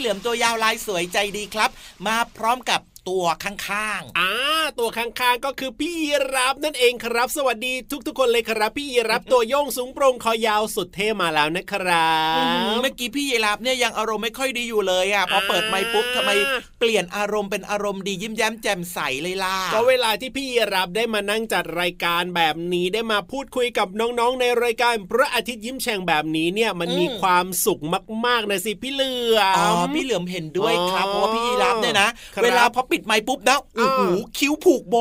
เหลือมตัวยาวลายสวยใจดีครับ มาพร้อมกับตัวข้างอ่า ตัวข้างๆ ก็คือพี่ยีรับนั่นเองครับ สวัสดีทุก ๆ คนเลยครับ พี่ยีรับตัวโยงสูงโปร่งคอยาวสุดเท่มาแล้วนะครัๆอืมบเมื่อกี้พี่เยลาบเนี่ยยังอารมณ์ไม่ค่อยดีอยู่เลยอะพอเปิดไมค์ปุ๊บทำไมเปลี่ยนอารมณ์เป็นอารมณ์ดียิ้มแย้มแจ่มใสเลยล่ะก็เวลาที่พี่ยีรับได้มานั่งจัดรายการแบบนี้ได้มาพูดคุยกับน้องๆในรายการพระอาทิตย์ยิ้มแฉ่งแบบนี้เนี่ยมันมีความสุขมากๆนะสิพี่เหลือมอ๋อพี่เหลือมเห็นด้วยครับอ๋อเพราะว่าพี่ยีราฟเนี่ยนะครับเวลาพอปิดไมค์ปุ๊บนะโอ้โหอ่าคิ้วผูกโบ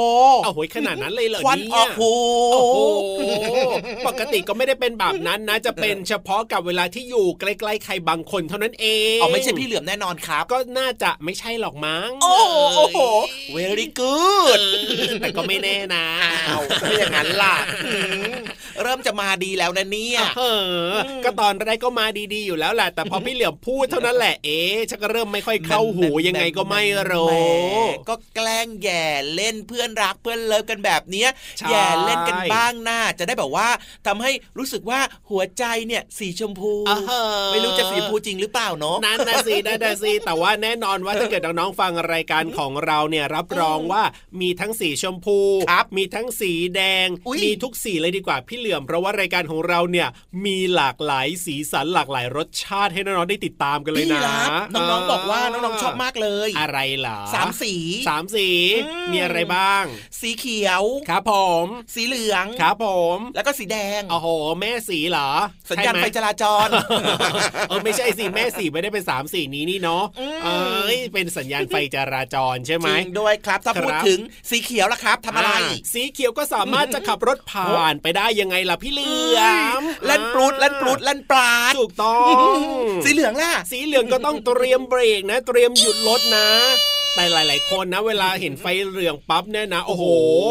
โอ้โหขนาดนั้นเลยเหรอควันเนี่ยออกหูโอ้โหปกติก็ไม่ได้เป็นแบบนั้นนะ จะเป็นเฉพาะกับเวลาที่อยู่ใกล้ๆใครบางคนเท่านั้นเองอ๋อไม่ใช่พี่เหลือมแน่นอนครับ ก็น่าจะไม่ใช่หรอกมั้ง โอ้โห very good แต่ก็ไม่แน่นะอ้าวถ้าอย่างนั้นล่ะอืมเริ่มจะมาดีแล้วนะเนี่ยเออก็ตอนแรกก็มาดีๆอยู่แล้วแหละแต่พอพี่เหลี่ยมพูดเท่านั้นแหละเอ๊ะชักเริ่มไม่ค่อยเข้าหูยังไงก็ไม่รู้แหมก็แกล้งแย่เล่นเพื่อนรักเพื่อนเลิฟกันแบบเนี้ยใช่แย่เล่นกันบ้างหน้าจะได้แบบว่าทำให้รู้สึกว่าหัวใจเนี่ยสีชมพูอ่าฮะไม่รู้จะสีชมพูจริงหรือเปล่าเนาะนั่นนะสินั่นนะสิแต่ว่าแน่นอนว่าถ้าเกิดน้องๆฟังรายการของเราเนี่ยรับรองว่ามีทั้งสีชมพูครับมีทั้งสีแดงอุ๊ยมีทุกสีเลยดีกว่าพี่เหลือลือมเพราะว่ารายการของเราเนี่ยมีหลากหลายสีสันหลากหลายรสชาติให้น้องๆได้ติดตามกันเลยพี่นะรับน้องๆบอกว่าน้องๆชอบมากเลย อะไรเหรอสามสีสามสีอืมมีอะไรบ้าง สีเขียวครับผม สีเหลืองครับผม แล้วก็สีแดงโอ้โหแม่สีเหรอ สัญญาณใช่หมไฟจราจรเออไม่ใช่สิแม่สีไม่ได้เป็นสามสีนี้นี่เนาะอืมเอ้ยเป็นสัญญาณไฟจราจรใช่ไหมจริงด้วยครับถ้าครับพูดถึงสีเขียวล่ะครับทำอะไราสีเขียวก็สามารถจะขับรถผ่านไปได้ยังไงล่ะพี่เหลือมเล่นปลุดเล่นปลุดเล่นปลาดถูกต้อง สีเหลืองล่ะ สีเหลืองก็ต้องเตรียมเบรกนะ เตรียมหยุดรถนะ แต่หลาย ๆ คนนะ เวลาเห็นไฟเหลืองปั๊บเนี่ยนะ โอ้โห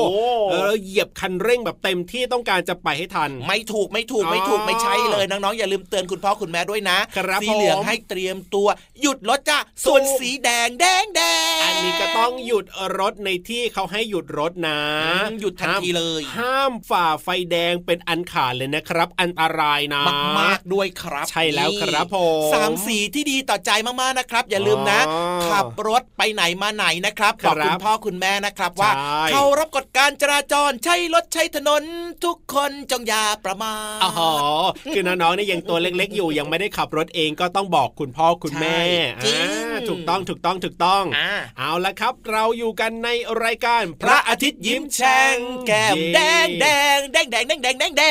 โอ้โหเออเหยียบคันเร่งแบบเต็มที่ต้องการจะไปให้ทัน ไม่ถูกไม่ถูกไม่ถูกอ๋อไม่ใช่เลยน้องๆอย่าลืมเตือนคุณพ่อคุณแม่ด้วยนะครับสีเหลืองผมให้เตรียมตัว หยุดรถจ้ะส่วนสีแดงแดงแดงอันนี้ก็ต้องหยุดรถในที่เขาให้หยุดรถนะอืมหยุดทันทีเลย ห้ามฝ่าไฟแดงเป็นอันขาดเลยนะครับ อันตรายนะมากมากๆด้วยครับ ใช่แล้วครับผมสามสีที่ดีต่อใจมากๆนะครับ อย่าลืมนะอ๋อขับรถไปไหนมาไหนนะครับครับบอกคุณพ่อคุณแม่นะครับว่าใช่เคารพกฎการจราจรใช้รถใช้ถนน ทุกคนจงอย่าประมาทอ๋อคือน้องๆเนี่ยยังตัวเล็กๆ อยู่ยังไม่ได้ขับรถเองก็ต้องบอกคุณพ่อคุณแม่ใช่จริงอ่าถูกต้องถูกต้องถูกต้องอ่าเอาละครับ เราอยู่กันในรายการ พระอาทิตย์ยิ้มแฉ่งแก้มเย้แดงแดงแดงแดงแดงแดงแดงแด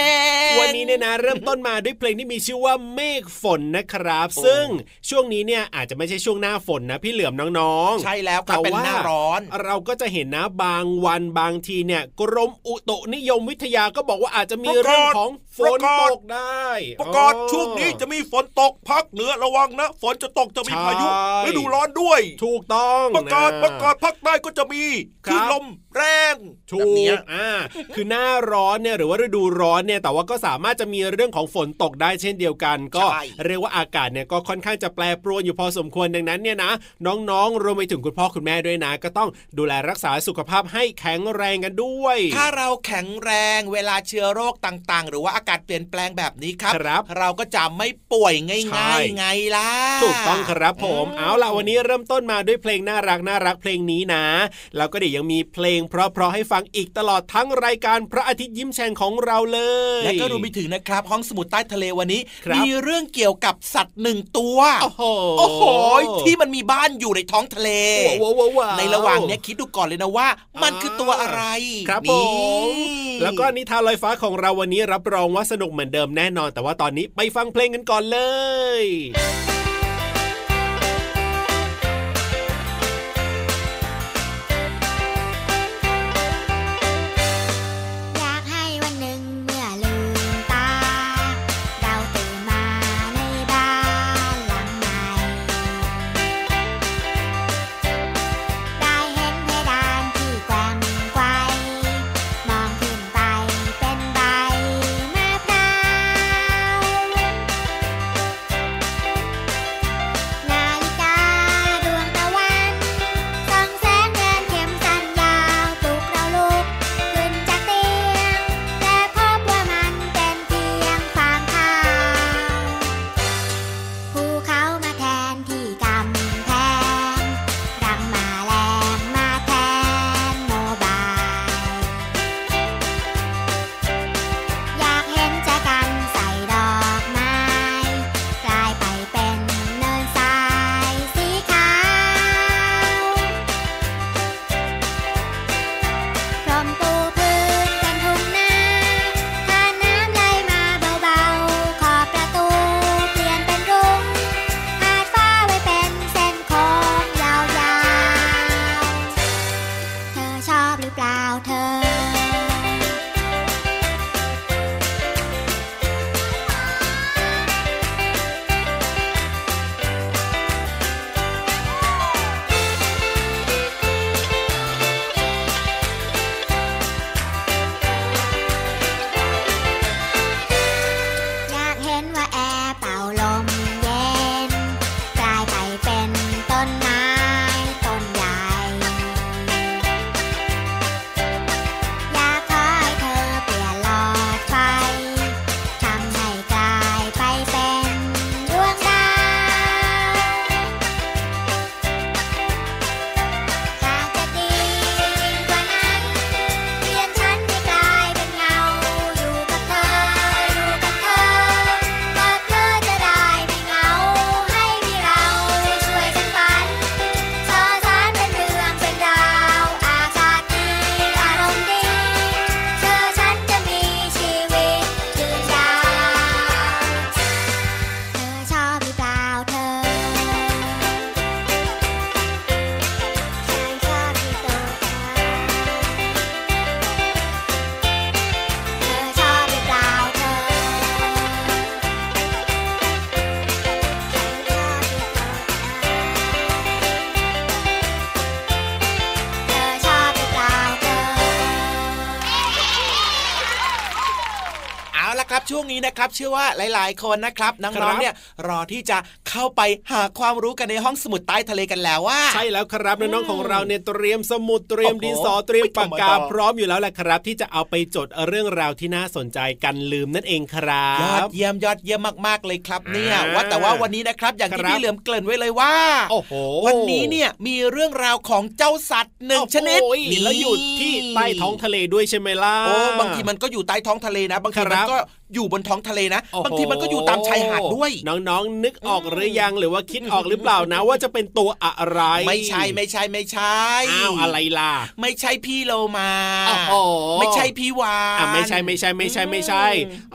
งวันนี้เนี่ยนะเริ่มต้นมาด้วยเพลงที่มีชื่อว่าเมฆฝนนะครับโอ้ซึ่งช่วงนี้เนี่ยอาจจะไม่ใช่ช่วงหน้าฝนนะพี่เหลือมน้องๆใช่แล้วครับแต่เป็นว่าหน้าร้อน เราก็จะเห็นนะบางวันบางทีเนี่ย กรมอุตุนิยมวิทยาก็บอกว่าอาจจะมีประกาศเรื่องของ ฝนประกาศตกได้ประกาศอ๋อช่วงนี้จะมีฝนตกภาคเหนือระวังนะ ฝนจะตกจะมีพายุใช่ฤดูร้อนด้วย ถูกต้องประกาศนประกาศภาคใต้ก็จะมีครัคบลื่นลมแรงถูแบบเนี้กยอ่าคือหน้าร้อนเนี่ยหรือว่าฤดูร้อนเนี่ยแต่ว่าก็สามารถจะมีเรื่องของฝนตกได้เช่นเดียวกัน ก็ใช่เรียกว่าอากาศเนี่ยก็ค่อนข้างจะแปรปรวนอยู่พอสมควรดังนั้นเนี่ยนะ น้องๆรวมไปถึงคุณพ่อคุณแม่ด้วยนะ ก็ต้องดูแลรักษาสุขภาพให้แข็งแรงกันด้วย ถ้าเราแข็งแรงเวลาเชื้อโรคต่างๆ หรือว่าอากาศเปลี่ยนแปลงแบบนี้ครับครับเราก็จะไม่ป่วยใช่ง่ายๆไงล่ะถูกต้องครับผมอืมเอาล่ะวันนี้เริ่มต้นมาด้วยเพลงน่ารักน่ารักเพลงนี้นะแล้วก็เดี๋ยวยังมีเพลง เพราะๆให้ฟังอีกตลอดทั้งรายการพระอาทิตย์ยิ้มแฉ่งของเราเลย และก็รวมไปถึงนะครับ ห้องสมุดใต้ทะเลวันนี้ครับมีเรื่องเกี่ยวกับสัตว์หนึ่งตัว โอ้โหโอ้โหที่มันมีบ้านอยู่ในท้องทะเลว้าวว้าวว้าวในระหว่างเนี้ยคิดดูก่อนเลยนะว่า มันคือตัวอะไร ครับผนี่มแล้วก็นิทานลอยฟ้าของเราวันนี้รับรองว่าสนุกเหมือนเดิมแน่นอน แต่ว่าตอนนี้ไปฟังเพลงกันก่อนเลย เชื่อว่าหลาย ๆ คนนะครับน้ครัองบๆเนี่ยรอที่จะเข้าไปหาความรู้กันในห้องสมุดใต้ทะเลกันแล้วว่า ใช่แล้วครับน้องๆของเราเนี่ยเตรียมสมุดเตรียมโอ้โหดินสอเตรียมปากกาไม่ธรรมดาพร้อมอยู่แล้วแหละครับ ที่จะเอาไปจดเรื่องราวที่น่าสนใจกันลืมนั่นเองครัยอดบเยี่ยมยอดเยี่ยมมากๆเลยครับเนี่ยอ่าว่าแต่ว่าวันนี้นะครับอย่างที่ครับพี่เหลือมเกริ่นไว้เลยว่าโอ้โหวันนี้เนี่ยมีเรื่องราวของเจ้าสัตว์หนึ่งชนิดโอ้โหแล้วอยู่ที่ใต้ท้องทะเลด้วยใช่ไหมล่ะโอ้บางทีมันก็อยู่ใต้ท้องทะเลนะ บางทีคมัรันบก็อยู่บนท้องทะเลนะโอ้โหบางทีมันก็อยู่ตามชายหาดด้วย น้องๆ นึกออกหรือยังหรือว่าคิดออกหรือเปล่านะ ว่าจะเป็นตัวอะไร ไม่ใช่ไม่ใช่ไม่ใช่อ้าวอะไรล่ะ ไม่ใช่พี่โลมาโอ้โหไม่ใช่พี่วานอะไม่ใช่ไม่ใช่ไม่ใช่ไม่ใช่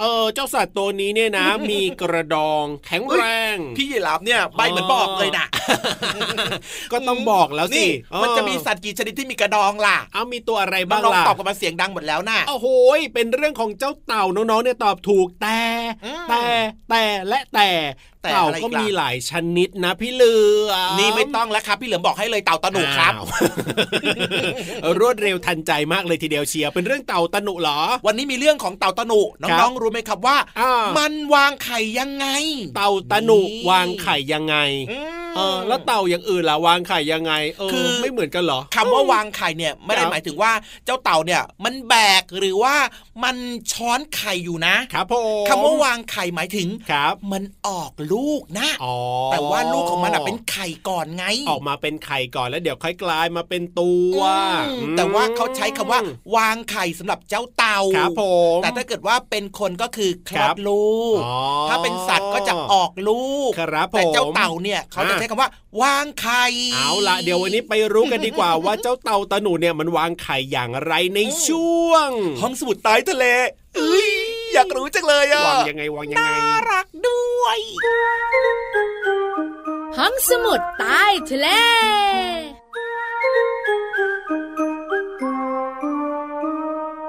เออเจ้าสัตว์ตัวนี้เนี่ยนะ มีกระดองแข็งแรง พี่ยีราฟเนี่ยใบเหมือนบอกเลยนะก็ต้องบอกแล้วสินี่เออมันจะมีสัตว์กี่ชนิดที่มีกระดองล่ะ เอามีตัวอะไรบ้างน้องล่ะๆตอบกันมาเสียงดังหมดแล้วน่ะโอ้โหยเป็นเรื่องของเจ้าเต่าน้องๆเนี่ยตอบถูกแต่อืมแต่แต่และแต่ แต่เต่าอะไรอีกก็ล่ะมีหลายชนิดนะพี่เหลือมนี่ไม่ต้องแล้วครับ พี่เหลือมบอกให้เลยเต่าตะหนุครับอ้าวรวดเร็วทันใจมากเลยทีเดียวเชียร์เป็นเรื่องเต่าตะหนุเหรอ วันนี้มีเรื่องของเต่าตะหนุครัน้อบงๆรู้ไหมครับว่าอ่ามัมันวางไข่ยังไง เต่าตะหนุนี่วางไข่ยังไงอืมเออแล้วเต่าอย่างอื่นล่ะวางไข่ยังไงเออคือไม่เหมือนกันเหรอคำว่าวางไข่เนี่ยไม่ได้ครับหมายถึงว่าเจ้าเต่าเนี่ย มันแบกหรือว่ามันช้อนไข่อยู่นะครับผมคำว่าวางไข่หมายถึงครับ มันออกลูกนะอ๋อแต่ว่าลูกของมันอะเป็นไข่ก่อนไง ออกมาเป็นไข่ก่อนแล้วเดี๋ยวค่อยกลายมาเป็นตัวอืมอืมแต่ว่าเขาใช้คำว่า วางไข่สำหรับเจ้าเต่าครับผมแต่ถ้าเกิดว่าเป็นคนก็คือคลครัอดบลูกอ๋อถ้าเป็นสัตว์ก็จะออกลูกครับผมแต่เจ้าเต่าเนี่ยเขาจะอะใช้คำว่าวางไข่เอาละเดี๋ยววันนี้ไปรู้กันดีกว่าว่าเจ้าเต่าตะหนูเนี่ยมันวางไข่อย่างไรในช่วงห้องสมุดใต้ทะเลเอ้ย อยากรู้จังเลยอะวางยังไงวางยังไงน่ารักด้วยห้องสมุดใต้ทะเล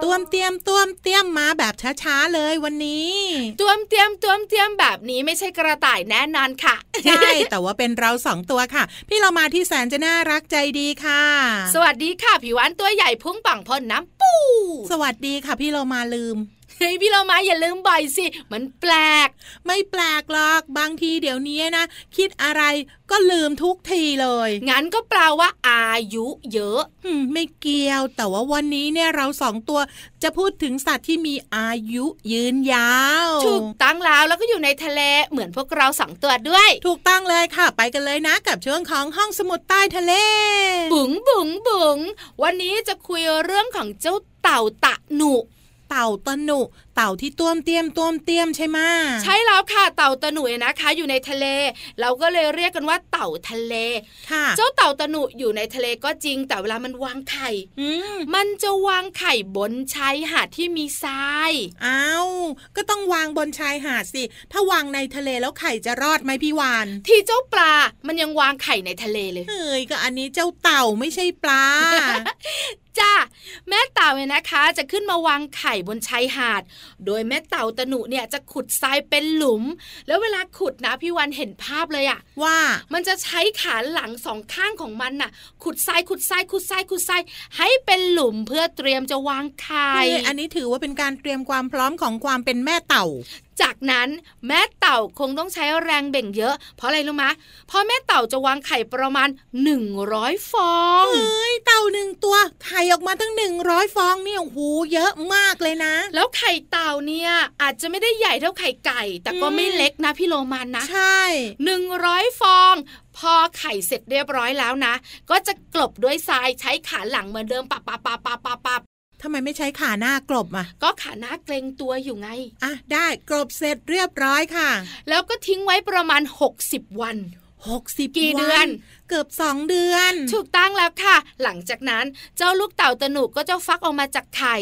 ตวมเตรียมตวมเตรียมมาแบบช้าๆเลยวันนี้ตวมเตรียมตวมเตรียมแบบนี้ไม่ใช่กระต่ายแน่นอนค่ะ ใช่ แต่ว่าเป็นเราสองตัวค่ะ พี่เรามาที่แสนจะน่ารักใจดีค่ะ สวัสดีค่ะผิววันตัวใหญ่พุ่งปังพ่นน้ำปู สวัสดีค่ะพี่เรามาลืม เฮ้ยพี่เรามาอย่าลืมบ่อยสิ มันแปลก ไม่แปลกหรอกบางทีเดี๋ยวนี้นะ คิดอะไรก็ลืมทุกทีเลย งั้นก็แปลว่า อายุเยอะหืมไม่เกี่ยว แต่ว่าวันนี้เนี่ยเราสองตัวจะพูดถึงสัตว์ที่มีอายุยืนยาวถูกตั้งแล้วแล้วก็อยู่ในทะเลเหมือนพวกเราสองตัวด้วย ถูกต้องเลยค่ะ ไปกันเลยนะกับช่วงของห้องสมุดใต้ทะเล บุ๋งบุ๋งบุ๋งวันนี้จะคุยเรื่องของเจ้าเต่าตะหนุ เต่าตะหนุ เต่าที่ต้วมเตียมต้วมเตียมใช่ไหมใช่แล้วค่ะ เต่าตะหนุเนี่ยนะคะ อยู่ในทะเล เราก็เลยเรียกกันว่าเต่าทะเลค่ะเจ้าเต่าตะหนุอยู่ในทะเลก็จริง แต่เวลามันวางไข่อืมมันจะวางไข่บนชายหาดที่มีทรายอ้าวก็ต้องวางบนชายหาดสิ ถ้าวางในทะเลแล้วไข่จะรอดไหมพี่วาน ที่เจ้าปลามันยังวางไข่ในทะเลเลยเฮ้ยก็อันนี้เจ้าเต่าไม่ใช่ปลาจ้าแม่เต่าเนี่ยนะคะ จะขึ้นมาวางไข่บนชายหาดโดยแม่เต่าตะหนุเนี่ยจะขุดทรายเป็นหลุม แล้วเวลาขุดนะพี่วันเห็นภาพเลยอะว่ามันจะใช้ขาหลังสองข้างของมันน่ะ ขุดทรายขุดทรายขุดทรายขุดทรายให้เป็นหลุมเพื่อเตรียมจะวางไข่เอ้ยอันนี้ถือว่าเป็นการเตรียมความพร้อมของความเป็นแม่เต่า จากนั้นแม่เต่าคงต้องใช้แรงเบ่งเยอะ เพราะอะไรรู้มะเพราะแม่เต่าจะวางไข่ประมาณ 100 ฟองเฮ้ยเต่าหนึ่งตัวไข่ออกมาตั้งหนึ่งร้อยฟองเนี่ยโอ้โหเยอะมากเลยนะ แล้วไข่เต่าเนี่ยอาจจะไม่ได้ใหญ่เท่าไข่ไก่ แต่ก็อืมไม่เล็กนะพี่โลมันนะ ใช่หนึ่งร้อยฟองพอไข่เสร็จเรียบร้อยแล้วนะ ก็จะกลบด้วยทรายใช้ขาหลังเหมือนเดิมปับปับปับปับปับปับ ทำไมไม่ใช้ขาหน้ากลบอะ ก็ขาหน้าเกรงตัวอยู่ไง อะได้กลบเสร็จเรียบร้อยค่ะ แล้วก็ทิ้งไว้ประมาณ 60 วันหกสิบกี่เดือนเกือบสองเดือน ถูกต้องแล้วค่ะ หลังจากนั้นเจ้าลูกเต่าตะนุก็จะฟักออกมาจากไข่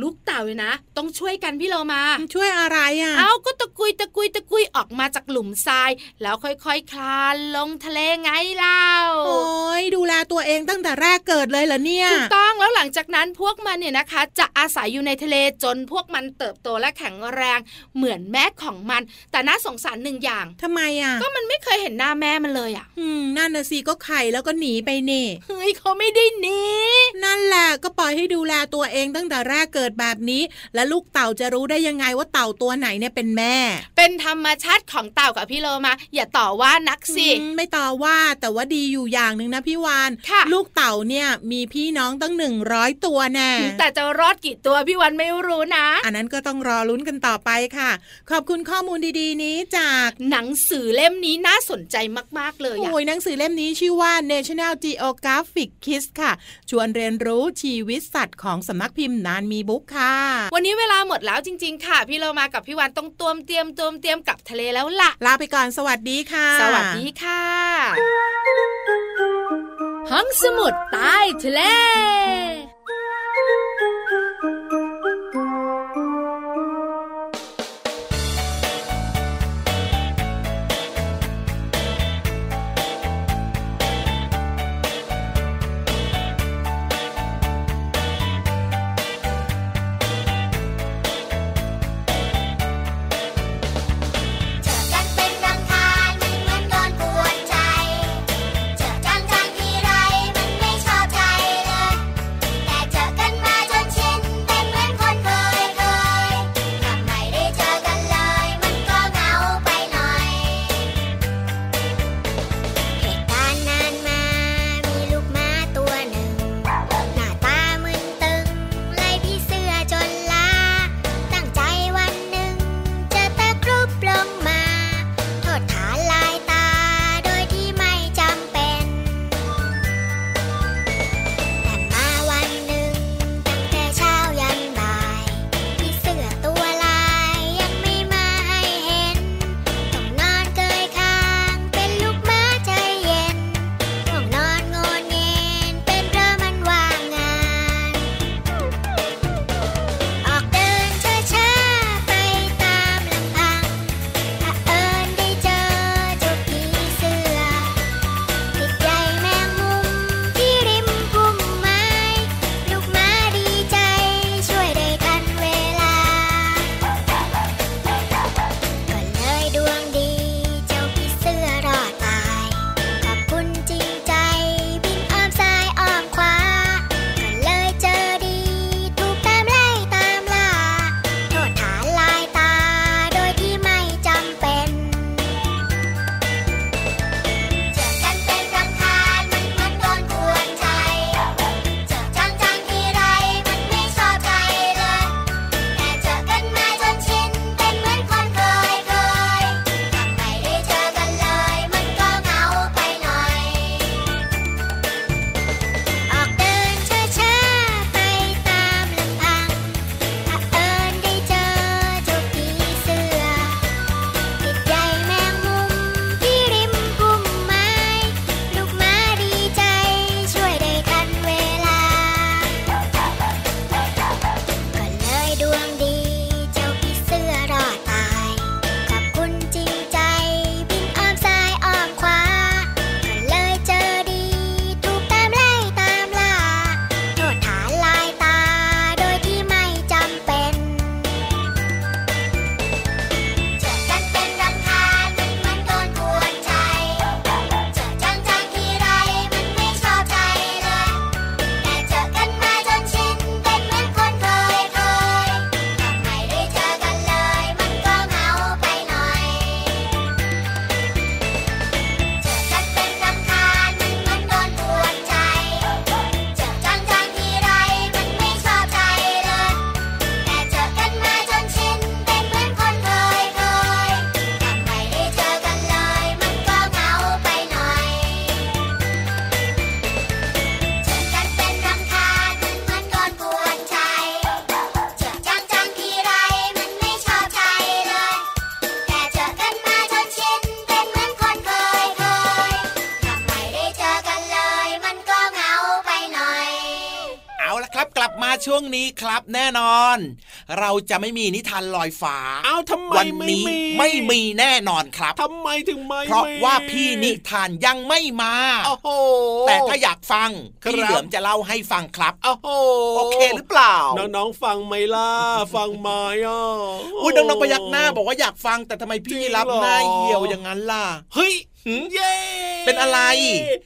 ลูกเต่าเลยนะ ต้องช่วยกันพี่เรามา ช่วยอะไรอะ เอาก็ตะกุยตะกุยตะกุยออกมาจากหลุมทราย แล้วค่อยๆคคลานลงทะเลไงเล่า โอ้ยดูแลตัวเองตั้งแต่แรกเกิดเลยเหรอเนี่ยถูกต้องแล้วหลังจากนั้นพวกมันเนี่ยนะคะ จะอาศัยอยู่ในทะเลจนพวกมันเติบโตและแข็งแรงเหมือนแม่ของมัน แต่น่าสงสารหนึ่งอย่าง ทำไมอะ ก็มันไม่เคยเห็นหน้าแม่มันเลยอะ อืมนั่นนะสิก็ไข่แล้วก็หนีไปเน่เฮ้ยเขาไม่ได้หนีนั่นแหละก็ปล่อยให้ดูแลตัวเองตั้งแต่แรกเกิดแบบนี้ และลูกเต่าจะรู้ได้ยังไงว่าเต่าตัวไหนเนี่ยเป็นแม่ เป็นธรรมชาติของเต่ากับพี่โลมาอย่าต่อว่านักสิไม่ต่อว่าแต่ว่าดีอยู่อย่างหนึ่งนะพี่วานลูกเต่าเนี่ยมีพี่น้องตั้งหนึ่งร้อยตัวแน่แต่จะรอดกี่ตัวพี่วันไม่รู้นะ อันนั้นก็ต้องรอลุ้นกันต่อไปค่ะ ขอบคุณข้อมูลดีๆนี้จากหนังสือเล่มนี้น่าสนใจมากๆเลยโอ้ยหนังสือเล่มนี้ที่ชื่อว่า National Geographic Kids ค่ะ ชวนเรียนรู้ชีวิตสัตว์ของสำนักพิมพ์นานมีบุ๊กค่ะ วันนี้เวลาหมดแล้วจริง ๆ ค่ะ พี่เรามากับพี่วันต้องตัวมเตรียมตวมเตรียมกับทะเลแล้วล่ะ ลาไปก่อนสวัสดีค่ะ สวัสดีค่ะ ห้องสมุดใต้ทะเล ราจะไม่มีนิทานลอยฟ้าเอ้าทำไมวันไม่นี้มีไม่มีแน่นอนครับทำไมถึงไม่เพราะมีว่าพี่นิทานยังไม่มาโอ้โหแต่ถ้าอยากฟังครับพี่เหลือมจะเล่าให้ฟังครับโอ้โหโอเคหรือเปล่า น้องๆฟังไหมล่ะฟังไหมอะอุ้ยน้องๆพยักหน้าบอกว่าอยากฟังแต่ทำไมพี่จริงรับเหรอหน้าเหี่ยวอย่างนั้นล่ะเฮ้ยหืม เย้เป็นอะไร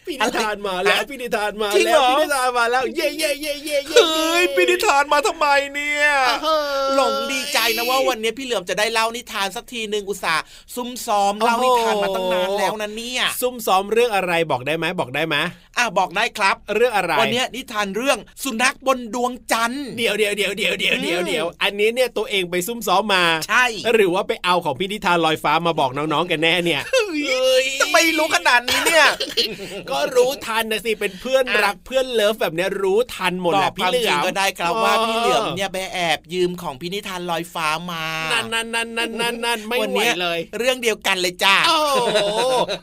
พี่นิทานมาแล้วอะไรพี่นิทานมาจริงแล้เหรวอพี่นิทานมาแล้ว เย้เย้เย้เย้เย้เฮ้ยพี่นิทานมาทำไมเนี่ยหลงดีใจนะว่าวันนี้พี่เหลือมจะได้เล่านิทานสักทีหนึ่งอุตส่าห์ซุ่มซ้อมเล่านิทานมาตั้งนานแล้วนะเนี่ยซุ่มซ้อมเรื่องอะไรบอกได้ไหมบอกได้ไหม อะบอกได้ครับ เรื่องอะไร วันนี้นิทานเรื่องสุนัขบนดวงจันทร์เดี๋ยวเดี๋ยวเดี๋ยวเดี๋ยวเดี๋ยวเดี๋ยวอืมเดี๋ยวอันนี้เนี่ยตัวเองไปซุ่มซ้อมมา ใช่ หรือว่าไปเอาของพี่นิทานลอยฟ้ามาบอกน้องๆกันแน่เนี่ยจะไม่รู้ขนาดนี้เนี่ย ก็รู้ทันนะสิเป็นเพื่อนอะรักเพื่อนเลิฟแบบเนี้ยรู้ทันหมดบแหอละกคพี่วามเหลืจริองมก็ได้ครับว่าพี่เหลือมเนี่ยไปแอบยืมของพี่นิทานลอยฟ้ามา นั่นนั่นนั่นนั่นนั่นนั่นไม่วันไหวนี้เลย เรื่องเดียวกันเลยจ้าโอ้โห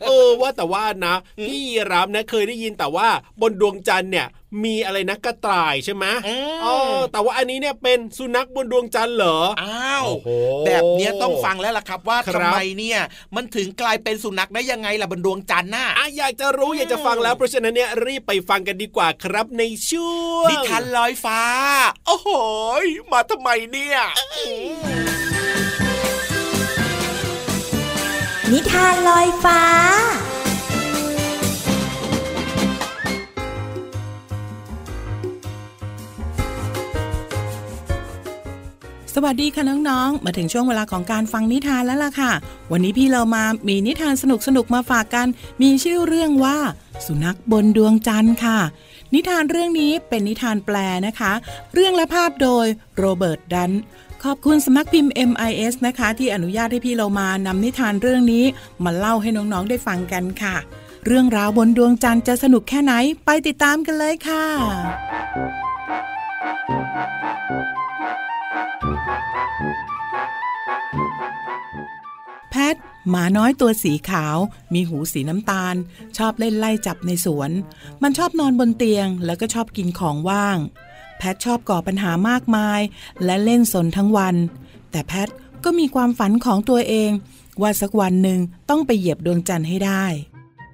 เออว่าแต่ว่านะ พี่รับนะเคยได้ยินแต่ว่าบนดวงจันทร์เนี่ยมีอะไรนะกระต่ายใช่ไหมอืมอ๋อแต่ว่าอันนี้เนี่ยเป็นสุนัขบนดวงจันทร์เหรอ อ้าวโอ้โหแบบเนี้ยต้องฟังแล้วล่ะครับว่าครัทำบไมเนี่ยมันถึงกลายเป็นสุนัขได้ยังไงล่ะบนดวงจันทร์น่ะอะอยากจะรู้อยากจะฟังแล้วเพราะฉะนั้นเนี่ยรีบไปฟังกันดีกว่าครับในช่วงนิทานลอยฟ้า โอ้โหยมาทำไมเนี่ย นิทานลอยฟ้า สวัสดีค่ะน้องๆ มาถึงช่วงเวลาของการฟังนิทานแล้วล่ะค่ะ วันนี้พี่เรามามีนิทานสนุกๆมาฝากกัน มีชื่อเรื่องว่า สุนัขบนดวงจันทร์ค่ะนิทานเรื่องนี้เป็นนิทานแปลนะคะ เรื่องและภาพโดยโรเบิร์ตดัน ขอบคุณสำนักพิมพ์ MIS นะคะ ที่อนุญาตให้พี่เรามานำนิทานเรื่องนี้ มาเล่าให้น้องๆได้ฟังกันค่ะ เรื่องราวบนดวงจันทร์จะสนุกแค่ไหนไปติดตามกันเลยค่ะ แพทหมาน้อยตัวสีขาว มีหูสีน้ำตาล ชอบเล่นไล่จับในสวน มันชอบนอนบนเตียงแล้วก็ชอบกินของว่าง ทชอบก่อปัญหามากมาย และเล่นสนทั้งวัน แต่แพทก็มีความฝันของตัวเอง ว่าสักวันหนึ่งต้องไปเหยียบดวงจันทร์ให้ได้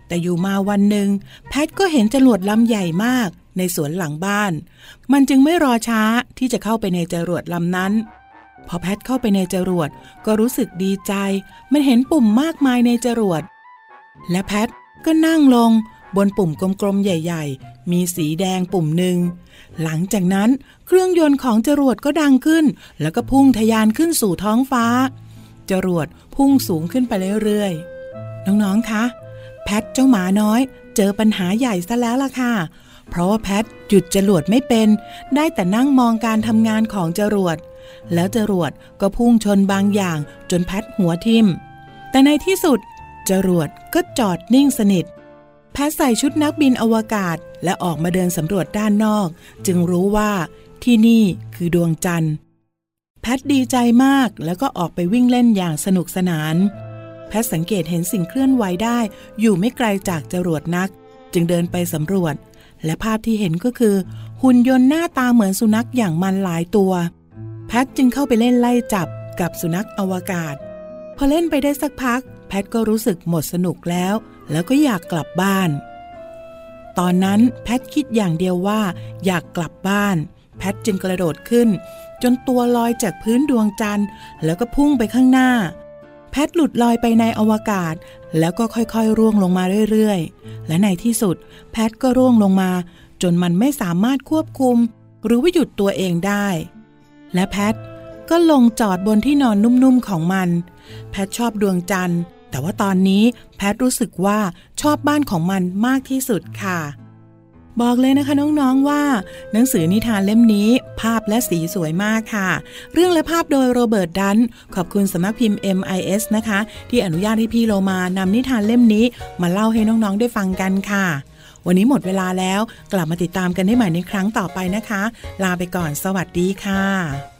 แต่อยู่มาวันหนึ่งแพทก็เห็นจรวดลำใหญ่มากในสวนหลังบ้าน มันจึงไม่รอช้าที่จะเข้าไปในจรวดลำนั้น พอแพทเข้าไปในจรวดก็รู้สึกดีใจ มันเห็นปุ่มมากมายในจรวด และแพทก็นั่งลง บนปุ่มกลมๆใหญ่ ๆ มีสีแดงปุ่มหนึ่ง หลังจากนั้นเครื่องยนต์ของจรวดก็ดังขึ้น แล้วก็พุ่งทะยานขึ้นสู่ท้องฟ้า จรวดพุ่งสูงขึ้นไปเรื่อยๆ น้อง ๆ คะ แพทเจ้าหมาน้อย เจอปัญหาใหญ่ซะแล้วล่ะค่ะ เพราะว่าแพทหยุดจรวดไม่เป็น ได้แต่นั่งมองการทำงานของจรวด แล้วจรวดก็พุ่งชนบางอย่างจนแพทหัวทิ่มแต่ในที่สุดจรวดก็จอดนิ่งสนิท แพทใส่ชุดนักบินอวกาศและออกมาเดินสำรวจด้านนอก จึงรู้ว่าที่นี่คือดวงจันทร์ แพทดีใจมากแล้วก็ออกไปวิ่งเล่นอย่างสนุกสนาน แพทสังเกตเห็นสิ่งเคลื่อนไหวได้ อยู่ไม่ไกลจากจรวดนัก จึงเดินไปสำรวจ และภาพที่เห็นก็คือ หุ่นยนต์หน้าตาเหมือนสุนัขอย่างมันหลายตัว แพทจึงเข้าไปเล่นไล่จับกับสุนัขอวกาศ พอเล่นไปได้สักพัก แพทก็รู้สึกหมดสนุกแล้ว แล้วก็อยากกลับบ้าน ตอนนั้นแพทคิดอย่างเดียวว่า อยากกลับบ้าน แพทจึงกระโดดขึ้น จนตัวลอยจากพื้นดวงจันทร์ แล้วก็พุ่งไปข้างหน้า แพทหลุดลอยไปในอวกาศ แล้วก็ค่อยๆร่วงลงมาเรื่อยๆ และในที่สุด แพทก็ร่วงลงมา จนมันไม่สามารถควบคุม หรือว่าหยุดตัวเองได้ และแพทก็ลงจอดบนที่นอนนุ่มๆของมัน แพทชอบดวงจันทร์ แต่ว่าตอนนี้แพทรู้สึกว่าชอบบ้านของมันมากที่สุดค่ะ บอกเลยนะคะน้องๆว่า หนังสือนิทานเล่มนี้ ภาพและสีสวยมากค่ะ เรื่องและภาพโดยโรเบิร์ตดัน ขอบคุณสำนักพิมพ์ MIS นะคะ ที่อนุญาตให้พี่โลมานำนิทานเล่มนี้ มาเล่าให้น้องๆได้ฟังกันค่ะวันนี้หมดเวลาแล้ว กลับมาติดตามกันได้ใหม่ในครั้งต่อไปนะคะ ลาไปก่อนสวัสดีค่ะ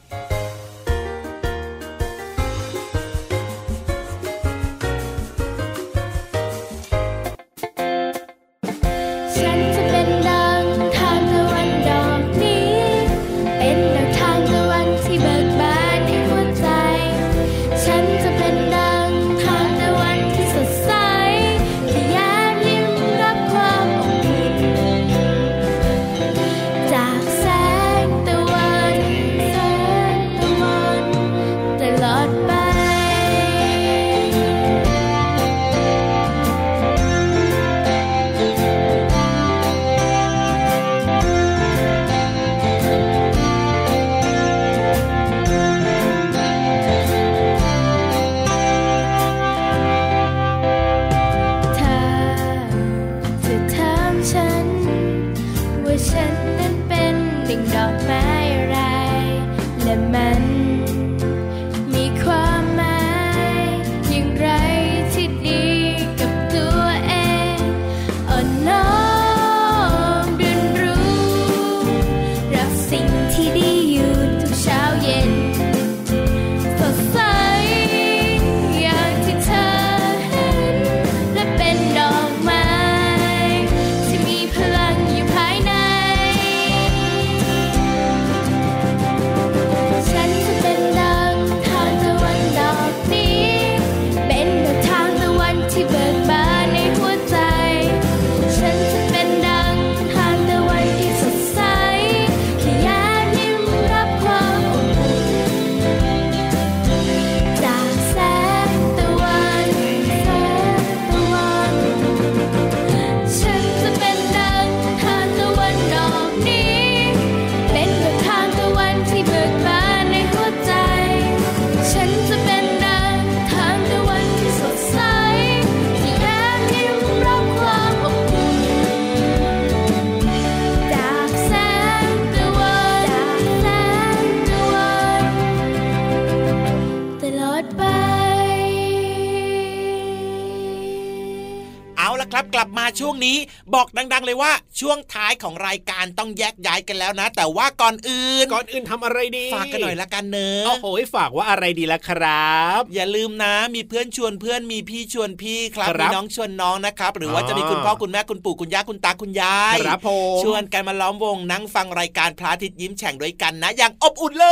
งเลยว่าช่วงท้ายของรายการต้องแยกย้ายกันแล้วนะ แต่ว่าก่อนอื่น ก่อนอื่นทำอะไรดีฝากกันหน่อยละกันเนอะโอ้โหฝากว่าอะไรดีละครับ อย่าลืมนะ มีเพื่อนชวนเพื่อนมีพี่ชวนพี่ครับครับมีน้องชวนน้องนะครับ หรือว่าอ๋อจะมีคุณพ่อคุณแม่คุณปู่คุณย่าคุณตาคุณยายครับผมชวนกันมาล้อมวงนั่งฟังรายการพระอาทิตย์ยิ้มแฉ่งด้วยกันนะ อย่างอบอุ่นเล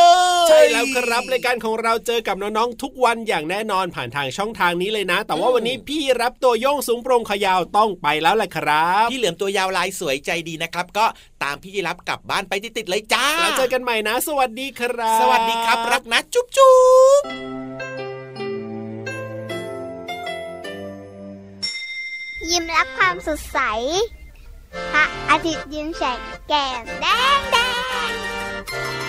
ย ใช่แล้วครับรายการของเราเจอกับน้องๆทุกวันอย่างแน่นอนผ่านทางช่องทางนี้เลยนะ แต่ว่าวันนี้พี่รับตัวโยงสูงโปรงขยาวต้องไปแล้วแหละครับพี่เหลือมตัวยาวลายสวยใจดีนะครับ ก็ตามพี่รับกลับบ้านไปติดๆเลยจ้าแล้วเจอกันใหม่นะ สวัสดีครับ สวัสดีครับ รักนะจุ๊บจุ๊บยิ้มรับความสดใสพระอาทิตย์ยิ้มแฉกแก้มแดงแดง